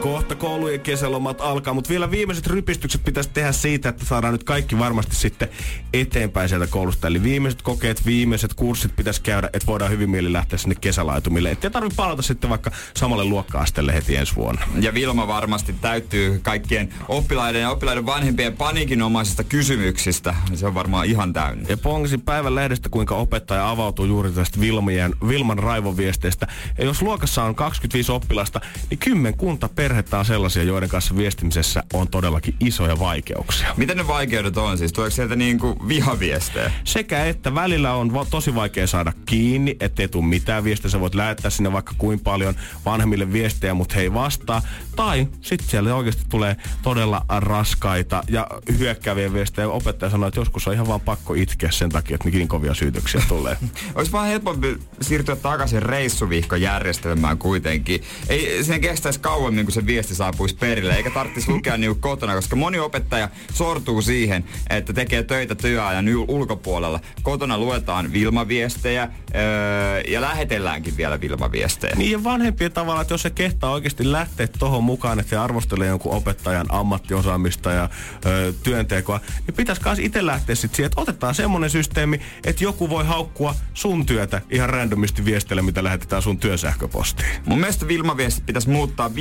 Kohta koulujen kesälomat alkaa, mutta vielä viimeiset rypistykset pitäisi tehdä siitä, että saadaan nyt kaikki varmasti sitten eteenpäin sieltä koulusta. Eli viimeiset kokeet, viimeiset kurssit pitäisi käydä, että voidaan hyvin mieli lähteä sinne kesälaitumille. Että tarvitse palata sitten vaikka samalle luokka-asteelle heti ensi vuonna. Ja Vilma varmasti täyttyy kaikkien oppilaiden ja oppilaiden vanhempien paniikinomaisista kysymyksistä. Se on varmaan ihan täynnä. Ja pongasin päivän lehdestä, kuinka opettaja avautuu juuri tästä Vilmien, Vilman raivoviesteistä. Ja jos luokassa on 25 oppilasta, niin kymmenkunta perhettä on sellaisia, joiden kanssa viestimisessä on todellakin isoja vaikeuksia. Miten ne vaikeudet on siis? Tuleeko sieltä niinku vihaviestejä? Sekä että välillä on va- tosi vaikea saada kiinni, ettei tule mitään viestiä. Sä voit lähettää sinne vaikka kuin paljon vanhemmille viestejä, mutta he ei vastaa. Tai sitten siellä oikeasti tulee todella raskaita ja hyökkääviä viestejä. Opettaja sanoo, että joskus on ihan vaan pakko itkeä sen takia, että niin kovia syytöksiä tulee. Olisi vaan helpompi siirtyä takaisin reissuvihkojärjestelmään kuitenkin. Ei sen kestäisi kauemmin, kun se viesti saapuisi perille, eikä tarvitsisi lukea niinku kotona, koska moni opettaja sortuu siihen, että tekee töitä työajan ulkopuolella. Kotona luetaan Vilma-viestejä öö, ja lähetelläänkin vielä Vilma-viestejä. Niin ja vanhempien tavalla, että jos se kehtaa oikeasti lähteä tohon mukaan, että se arvostelee jonkun opettajan ammattiosaamista ja ö, työntekoa, niin pitäisi myös itse lähteä sitten siihen, että otetaan semmoinen systeemi, että joku voi haukkua sun työtä ihan randomisti viestille, mitä lähetetään sun työsähköpostiin. Mun mielestä Vilma-viestit pitäisi muuttaa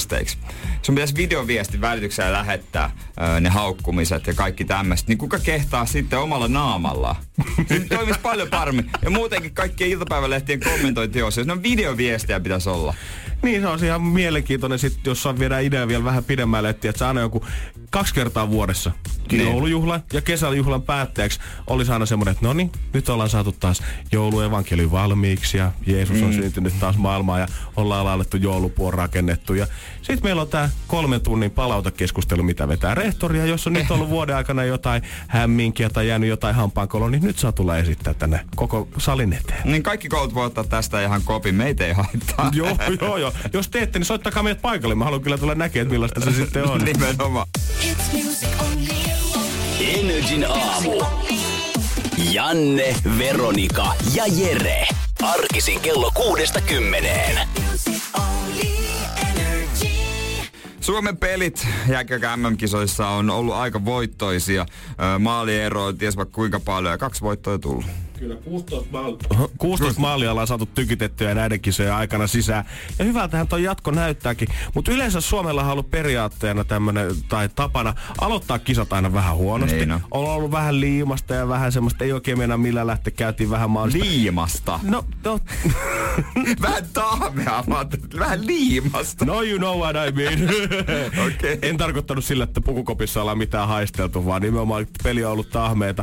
videoviesteiksi. Sun pitäisi videoviestin välityksellä lähettää öö, ne haukkumiset ja kaikki tämmöiset. Niin kuka kehtaa sitten omalla naamalla? Se toimisi paljon paremmin. Ja muutenkin kaikkien iltapäivälehtien kommentointiosia. No videoviestejä pitäisi olla. Niin se on ihan mielenkiintoinen sit, jos saa viedä idea vielä vähän pidemmälle, että että aina joku kaksi kertaa vuodessa niin. joulujuhla ja kesäjuhlan päätteeksi olisi aina semmoinen, että no niin, nyt ollaan saatu taas jouluevankeliin valmiiksi ja Jeesus on syntynyt taas maailmaan ja ollaan alettu joulupuon rakennettu. Ja sitten meillä on tämä kolmen tunnin palautekeskustelu, mitä vetää rehtoria, jos on nyt ollut vuoden aikana jotain hämminkiä tai jäänyt jotain hampaankoloa, niin nyt saa tulla esittää tänne koko salin eteen. Niin kaikki koulut voi ottaa tästä ihan kopin. Meitä ei haittaa. joo, joo, joo. Jos teette, niin soittakaa meidät paikalle. Mä haluan kyllä tulla näkemään, että millaista se sitten on. Nimenomaan. Energin aamu. Janne, Veronika ja Jere. Arkisin kello kuudesta kymmeneen. Suomen pelit jääkiekko MM-kisoissa on ollut aika voittoisia. Maaliero on ties vaikka kuinka paljon ja kaksi voittoa on tullut. Kyllä, 16, maali. 16 maalia ollaan saatu tykitettyä näiden kisojen aikana sisään. Ja hyvältähän toi jatko näyttääkin. Mutta yleensä Suomella on ollut periaatteena tämmönen, tai tapana aloittaa kisat aina vähän huonosti. Niin on. on ollut vähän liimasta ja vähän semmoista, ei oikein mennä millään lähteä, käytiin vähän maalista. Liimasta. No, no, Vähän taamea, mä vähän liimasta. no you know what I mean. Okei. En tarkoittanut sillä, että pukukopissa ollaan mitään haisteltu, vaan nimenomaan peli on ollut tahmeita.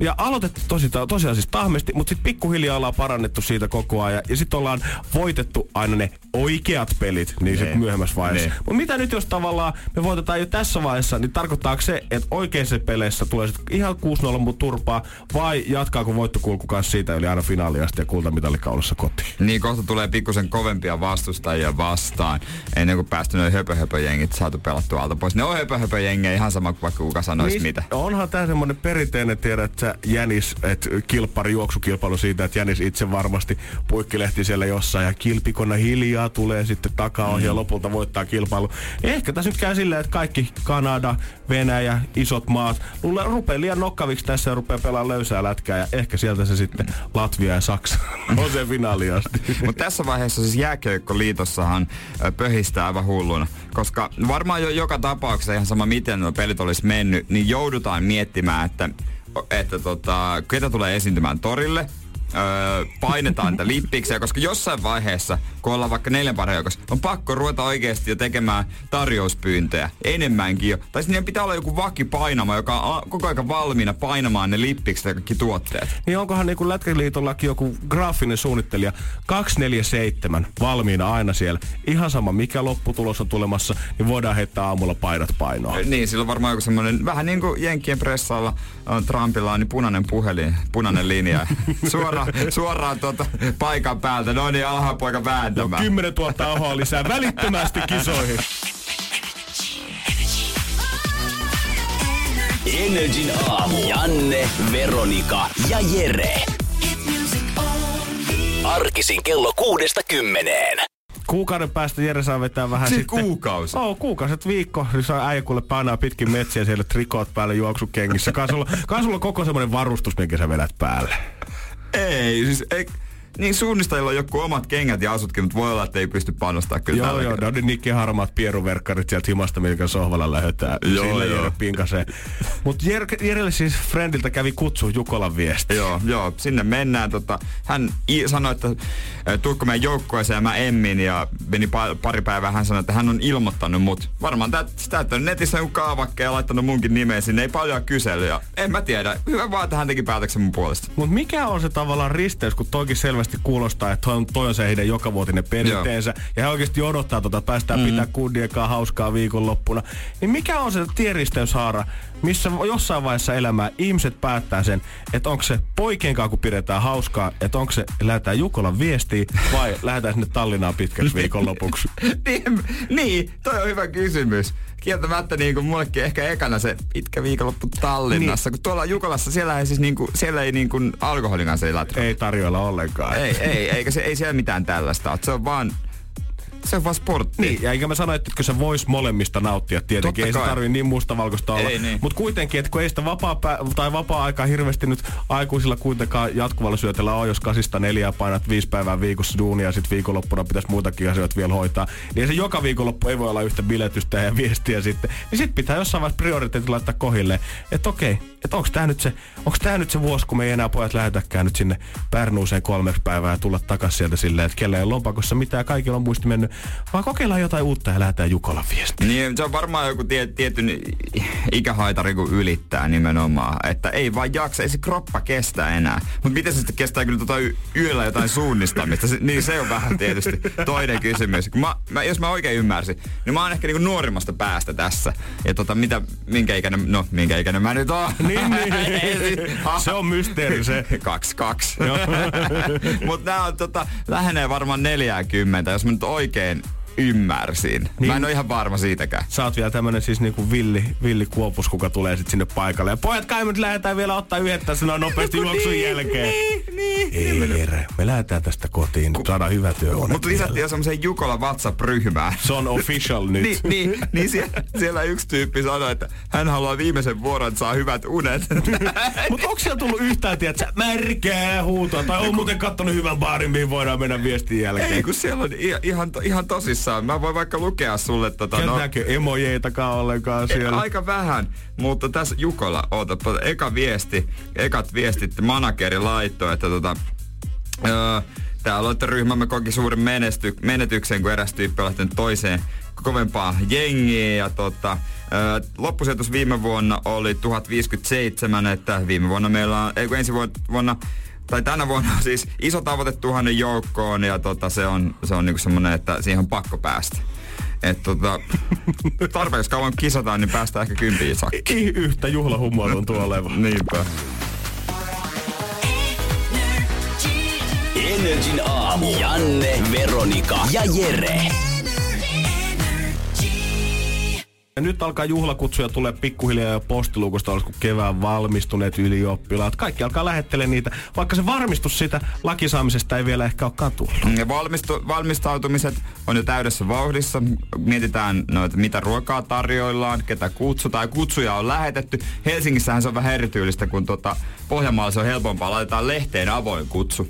Ja aloitettu tosi, tosiaan siis tahmeesti, mutta sitten pikkuhiljaa ollaan parannettu siitä koko ajan. Ja sitten ollaan voitettu aina ne oikeat pelit niin sitten myöhemmässä vaiheessa. Mutta mitä nyt jos tavallaan me voitetaan jo tässä vaiheessa, niin tarkoittaako se, että oikeissa peleissä tulee sitten ihan 6-0 mut turpaa, vai jatkaako voittokulku kanssa siitä yli aina finaaliin asti ja kultamitalikaulussa kotiin? Niin kohta tulee pikkusen kovempia vastustajia vastaan. Ennen kuin päästy noin höpö-höpö-jengit saatu pelattua alta pois. Ne on höpö-höpö-jengejä ihan sama kuin vaikka kuka sanoisi mitä. Onhan tämä semmoinen perinteinen, tiedä, että sä Jänis, että kilpari, juoksukilpailu siitä, että Jänis itse varmasti puikkilehti siellä jossain ja kilpikonna hiljaa tulee sitten takaohi mm. ja lopulta voittaa kilpailu. Ehkä tässä nyt käy silleen, että kaikki Kanada, Venäjä, isot maat luulee, rupeaa liian nokkaviksi tässä ja rupeaa pelaamaan löysää lätkää ja ehkä sieltä se sitten Latvia ja Saksa on se finaali asti. Mutta tässä vaiheessa siis jääkiekkoliitossahan pöhistää aivan hulluna. Koska varmaan jo joka tapauksessa ihan sama miten nuo pelit olisi mennyt, niin joudutaan miettimään, että, että tota, ketä tulee esiintymään torille, öö, painetaan niitä lippiksiä, koska jossain vaiheessa, kun ollaan vaikka neljän parin joukossa, on pakko ruveta oikeasti jo tekemään tarjouspyyntöjä enemmänkin jo. Tai sitten pitää olla joku painama, joka on koko ajan valmiina painamaan ne lippikset ja kaikki tuotteet. Niin onkohan niin kuin Lätkäliitollakin joku graafinen suunnittelija 247 valmiina aina siellä. Ihan sama mikä lopputulos on tulemassa, niin voidaan heittää aamulla paidat painoa. Niin, sillä on varmaan joku semmoinen, vähän niin kuin Jenkkien pressalla on Trumpilla on niin punainen puhelin, punainen linja. suoraan, suoraan tuota paikan päältä, no niin, alhaan poika vääntämään. No, 10 000 ahoa lisää välittömästi kisoihin. Energin aamu. Janne, Veronika ja Jere. Arkisin kello kuudesta kymmeneen. Kuukauden päästä Jere saa vetää vähän siis sitten... kuukausi? Oo, kuukausit viikko. Niin saa äijä kuule painaa pitkin metsiä siellä trikot päälle juoksukengissä. Kai sulla, kai sulla koko semmonen varustus, minkä sä vedät päälle. Ei, siis ei, niin suunnistajilla on joku omat kengät ja asutkin, mutta voi olla, että ei pysty panostamaan kyllä Joo, joo, on ne nikki harmaat pieruverkkarit sieltä himasta, minkä sohvalla lähdetään. Joo, Sille joo. Jere. Mutta Jer- Jerelle siis Friendiltä kävi kutsu Jukolan viesti. Joo, joo, sinne mennään. Tota, hän i- sanoi, että tuukko meidän joukkueeseen ja mä emmin ja meni pa- pari päivää. Hän sanoi, että hän on ilmoittanut mut. Varmaan tä- täyttänyt netissä joku kaavakkeen ja laittanut munkin nimeä sinne. Ei paljon kyselyä. En mä tiedä. Hyvä vaan, että hän teki päätöksen mun puolesta. Mutta mikä on se tavallaan risteys, kun toikin selvästi kuulostaa, että toi on, toi on se heidän jokavuotinen perinteensä. Ja he oikeasti odottaa, tota, että päästään mm. pitää kundiekaan hauskaa viikonloppuna. Niin mikä on se tieristeyshaara, missä jossain vaiheessa elämää ihmiset päättää sen, että onko se poikien kanssa, kun pidetään hauskaa, että onko se lähdetään Jukolan viestiin vai lähdetään sinne Tallinnaan pitkäksi viikonlopuksi. niin, niin, toi on hyvä kysymys. Kieltämättä niin kuin mullekin ehkä ekana se pitkä viikonloppu Tallinnassa. Niin. Kun tuolla Jukolassa siellä ei siis niin kuin, siellä ei niin kuin alkoholin kanssa ei latra. Ei tarjolla ollenkaan. Ei, ei, eikä se, ei siellä mitään tällaista. Se on vaan, se on vaan sportti. Niin, ja eikä mä sano, että se vois molemmista nauttia tietenkin. Totta ei se kai. tarvi niin mustavalkoista olla. Ei niin. Mutta kuitenkin, että kun ei sitä vapaa tai vapaa-aikaa hirveästi nyt aikuisilla kuitenkaan jatkuvalla syötellä ole, jos kasista neljää painat viisi päivää viikossa duunia ja sitten viikonloppuna pitäisi muitakin asioita vielä hoitaa. Niin se joka viikonloppu ei voi olla yhtä biletystä ja viestiä sitten. Niin sitten pitää jossain vaiheessa prioriteetit laittaa kohille. Että okei, että onko tämä nyt, se, onks tää nyt se vuosi, kun me ei enää pojat lähetäkään nyt sinne Pärnuuseen kolmeksi päivää ja tulla takaisin sieltä silleen, että kellä ei ole lompakossa mitään, kaikilla on muisti mennyt. Vaan kokeillaan jotain uutta ja lähdetään Jukolan viestiin. Niin, se on varmaan joku tie, tietyn ikähaitari, kun ylittää nimenomaan. Että ei vaan jaksa, ei se kroppa kestä enää. Mutta miten se sitten kestää kyllä tota y- yöllä jotain suunnistamista? Se, niin se on vähän tietysti toinen kysymys. Kun mä, mä, jos mä oikein ymmärsin, niin mä oon ehkä niinku nuorimmasta päästä tässä. Ja tota, mitä, minkä ikäinen, no minkä ikäinen mä nyt oon? Niin, niin. se on mysteeri se. Kaksi, kaksi. Mutta nämä on tota, lähenee varmaan 40, jos mä nyt oikein ymmärsin. Niin. Niin. Mä en ole ihan varma siitäkään. Sä oot vielä tämmönen siis niinku villi, villi kuopus, kuka tulee sit sinne paikalle. Ja pojat kai me nyt lähdetään vielä ottaa yhdettä sinua nopeasti juoksun jälkeen. Niin, niin. Ei Jere, me lähdetään tästä kotiin. Nyt saadaan hyvä työhuone. Mutta lisättiin jo semmoiseen Jukola WhatsApp-ryhmään. Se on official nyt. niin, niin, niin siellä, siellä yksi tyyppi sanoi, että hän haluaa viimeisen vuoron, että saa hyvät unet. Mutta onko siellä tullut yhtään, tiedät märkää huutoa? Tai on muuten kattonut hyvän baarin, mihin voidaan mennä viestin jälkeen? Ei, kun siellä on ihan, ihan tosissaan. Mä voin vaikka lukea sulle tota... Käytetäänkö emojeitakaan ollenkaan siellä? Aika vähän, mutta tässä Jukola, ootapa, eka viesti, ekat viestit manageri laittoi, että tota, öö, Tää aloittoryhmämme koki suuren menesty, menetyksen, kun eräs tyyppi on lähtenyt toiseen kovempaa jengiä. Ja tota, loppusijoitus viime vuonna oli 1057, että viime vuonna meillä on, ei kun ensi vuonna, tai tänä vuonna on siis iso tavoite tuhannen joukkoon ja tota, se on, se on niinku semmonen, että siihen on pakko päästä. Et tota, tarpeeksi kauan kisataan, niin päästään ehkä kympiin saakka. Ei yhtä juhlahumua tuntuu olevan. Niinpä. Energin aamu. Janne, Veronika ja Jere. Ja nyt alkaa juhlakutsuja tulee pikkuhiljaa jo postiluukosta, olisiko kevään valmistuneet ylioppilaat. Kaikki alkaa lähettelemään niitä, vaikka se varmistus siitä lakisaamisesta ei vielä ehkä ole tullut. Ja valmistu, valmistautumiset on jo täydessä vauhdissa. Mietitään, no, että mitä ruokaa tarjoillaan, ketä kutsutaan. Kutsuja on lähetetty. Helsingissähän se on vähän erityylistä, kun tota, Pohjanmaalla se on helpompaa. Laitetaan lehteen avoin kutsu.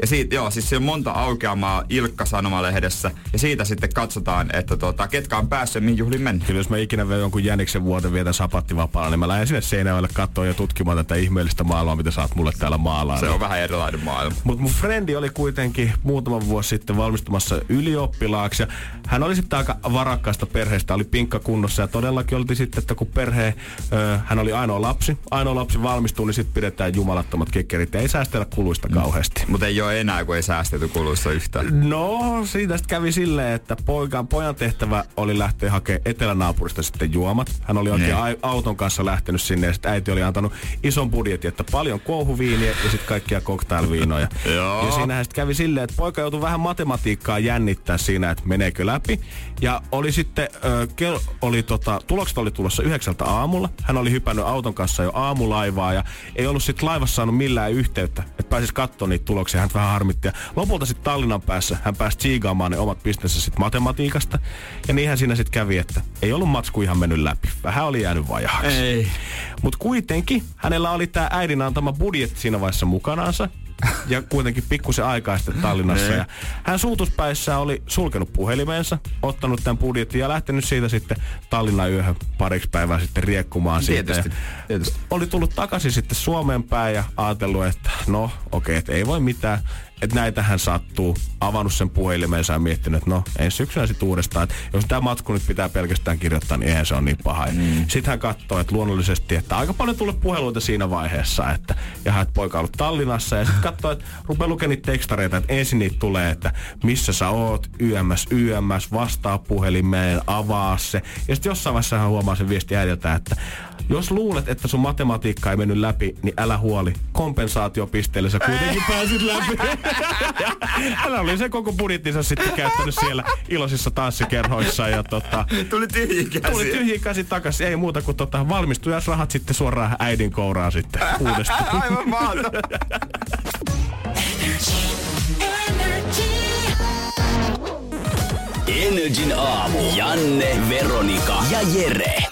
Ja siitä, joo, siis siellä on monta aukeamaa Ilkka-sanomalehdessä. Ja siitä sitten katsotaan, että tota, ketkä on päässyt mihin juhliin mennä. Kyllä jos mä ikinä vielä jonkun jäniksen vuoden vietän sapattivapaalla, niin mä lähden sinne Seinäjoelle katsoa ja tutkimaan tätä ihmeellistä maailmaa, mitä sä oot mulle täällä maalaa. Se on vähän erilainen maailma. Mutta mun frendi oli kuitenkin muutama vuosi sitten valmistumassa ylioppilaaksi. Ja hän oli sitten aika varakkaasta perheestä, oli pinkka kunnossa ja todellakin oltiin sitten, että kun perhe, ö, hän oli ainoa lapsi, ainoa lapsi valmistuu, niin sitten pidetään jumalattomat kekkerit ja ei säästellä kuluista kauheasti. Mutta ei ole enää, kun ei säästetty kuluissa yhtään. No, siitä sitten kävi silleen, että poikan, pojan tehtävä oli lähteä hakemaan etelänaapurista sitten juomat. Hän oli oikein Niin. auton kanssa lähtenyt sinne ja sitten äiti oli antanut ison budjetin, että paljon kuohuviiniä ja sitten kaikkia cocktailviinoja. Joo. ja siinähän sitten kävi silleen, että poika joutui vähän matematiikkaa jännittää siinä, että meneekö läpi. Ja oli sitten, ö, kel, oli tota, tulokset oli tulossa yhdeksältä aamulla. Hän oli hypännyt auton kanssa jo aamulaivaa ja ei ollut sitten laivassa saanut millään yhteyttä, että pääsisi katsoa niitä tuloksia. Hän vähän harmitti. Ja lopulta sitten Tallinnan päässä hän pääsi tsiigaamaan ne omat pisteensä sitten matematiikasta. Ja niinhän siinä sitten kävi, että ei ollut matsku ihan mennyt läpi. Vähän oli jäänyt vajaaksi. Ei. Mutta kuitenkin hänellä oli tämä äidin antama budjetti siinä vaiheessa mukanaansa. Ja kuitenkin pikkusen aikaa sitten Tallinnassa. Niin. Ja hän suutuspäissä oli sulkenut puhelimensa, ottanut tämän budjetin ja lähtenyt siitä sitten Tallinnan yöhön pariksi päivää sitten riekkumaan siitä. Tietysti, Ja tietysti. Oli tullut takaisin sitten Suomeen päin ja ajatellut, että no okei, okay, että ei voi mitään. Että näitähän sattuu. Avannut sen puhelimensa ja miettinyt, että no ensi syksynä sitten uudestaan. Että jos tämä matsku nyt pitää pelkästään kirjoittaa, niin eihän se ole niin paha. Mm. Sitten hän katsoi, että luonnollisesti, että aika paljon tulee puheluita siinä vaiheessa. Että, ja että poika on ollut Tallinnassa. Ja sitten katsoi, että rupeaa lukemaan niitä tekstareita, että ensin niitä tulee, että missä sä oot, YMS, YMS, vastaa puhelimeen, avaa se. Ja sitten jossain vaiheessa hän huomaa sen viesti äidiltä, että jos luulet, että sun matematiikka ei mennyt läpi, niin älä huoli. Kompensaatiopisteellä sä kuitenkin pääsit läpi. Hän oli se koko budjettinsa sitten käyttänyt siellä iloisissa tanssikerhoissa ja tota, Tuli tyhjiä käsiä. tuli tyhjiä käsi takaisin. Ei muuta kuin tota, valmistujaisrahat sitten suoraan äidin kouraan sitten uudestaan. Aivan maata. Energin aamu. Janne, Veronika ja Jere.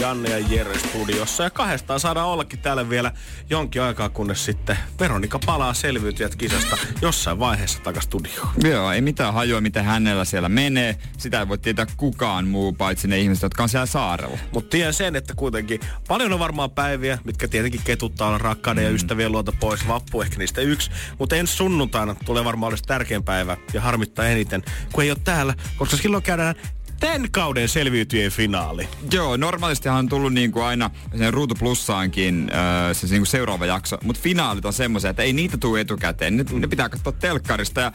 Janne ja Jere studiossa. Ja kahdestaan saadaan ollakin täällä vielä jonkin aikaa, kunnes sitten Veronika palaa selviytyjät kisasta jossain vaiheessa takas studioon. Joo, ei mitään hajua, miten hänellä siellä menee. Sitä ei voi tietää kukaan muu, paitsi ne ihmiset, jotka on siellä saarella. Mutta tiedän sen, että kuitenkin paljon on varmaan päiviä, mitkä tietenkin ketuttaa olla rakkauden ja ystävien luota pois. Vappu ehkä niistä yksi. Mutta ensi sunnuntaina tulee varmaan olisi tärkein päivä ja harmittaa eniten, kun ei ole täällä, koska silloin käydään tämän kauden selviytyjen finaali. Joo, normaalistihan on tullut niinku aina sen Ruutu Plussaankin öö, se niinku seuraava jakso, mutta finaalit on semmoisia, että ei niitä tule etukäteen. Ne, ne pitää katsoa telkkarista ja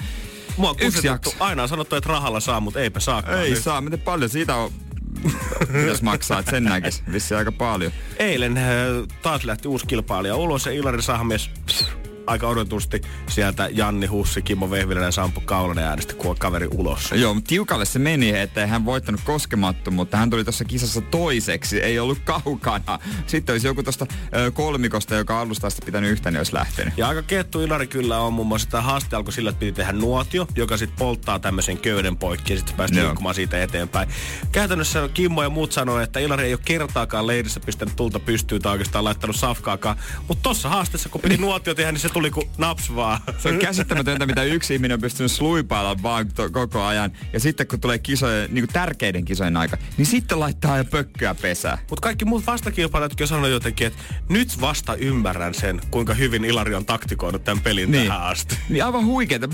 Mua on Yksi jakso. Aina on sanottu, että rahalla saa, mutta eipä saakaan. ei Nyt saa, miten paljon siitä on pitäisi maksaa, että sen näkis. Vissi aika paljon. Eilen äh, taas lähti uusi kilpailija ulos ja Ilari Sahamies pss, aika odotusti sieltä Janni Hussi, Kimmo Vehviläinen ja Sampo Kaulanen äänestä kun kaveri ulos. Joo, mutta tiukalle se meni, että hän voittanut koskemattomuutta. Hän tuli tuossa kisassa toiseksi, ei ollut kaukana. Sitten olisi joku tuosta kolmikosta, joka alusta asti pitänyt yhtä, niin olisi lähtenyt. Ja aika kettu Ilari kyllä on muun muassa. Tämä haaste alkoi sillä, että piti tehdä nuotio, joka sitten polttaa tämmöisen köyden poikki ja sitten päästä Joo. liikkumaan siitä eteenpäin. Käytännössä Kimmo ja muut sanoi, että Ilari ei ole kertaakaan leirissä pistänyt tulta pystyyn tai oikeastaan laittanut safkaakaan. Mutta tossa haasteessa, kun piti nuotio tehdä, niin se tuli kuin naps vaan. Se on käsittämätöntä, mitä yksi ihminen on pystynyt sluipailla vaan to- koko ajan. Ja sitten kun tulee kisojen, niin kuin tärkeiden kisojen aika, niin sitten laittaa jo pökköä pesää. Mutta kaikki muut vastakilpailijatkin sanonut jotenkin, että nyt vasta ymmärrän sen, kuinka hyvin Ilari on taktikoinut tämän pelin Niin. tähän asti. Niin aivan huikeeta.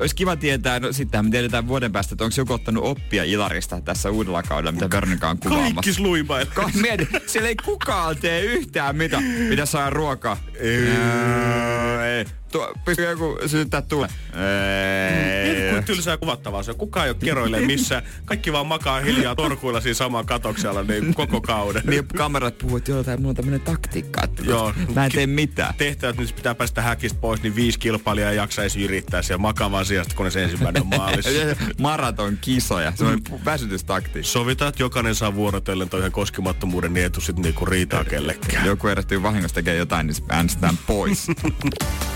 Olisi kiva tietää, no sittenhän me tiedetään vuoden päästä, että onko joku ottanut oppia Ilarista tässä uudella kaudella, mitä Veronika on kuvaamassa. Kaikki sluimaille. Ka- mieti, siellä ei kukaan tee yhtään mitä. Mitä saa ruokaa? Ei. Tuo, pystyy joku sytyttää tule? Mieti, Ei. kuin tylsää kuvattavaa se on. Kukaan ei ole keroille missään. Kaikki vaan makaa hiljaa torkuilla siinä saman katoksella niin koko kauden. Niin kamerat puhuu, että joo, tää mulla on tämmönen taktiikka, että Joo. mä en tee mitään. Tehtävät nyt pitää päästä häkistä pois, niin viisi kilpailijaa ei jaksa edes yrittää siellä makaa vaan sijasta, kun se ensimmäinen on maalissa. Maraton kisoja, semmoinen väsytystaktiikka. Sovitaan, että jokainen saa vuorotellen toi ihan koskemattomuuden, niin ei tule sit niinku riitaa kellekään. Joku erehtyy vahingossa tekee jotain, niin se äänestetään pois.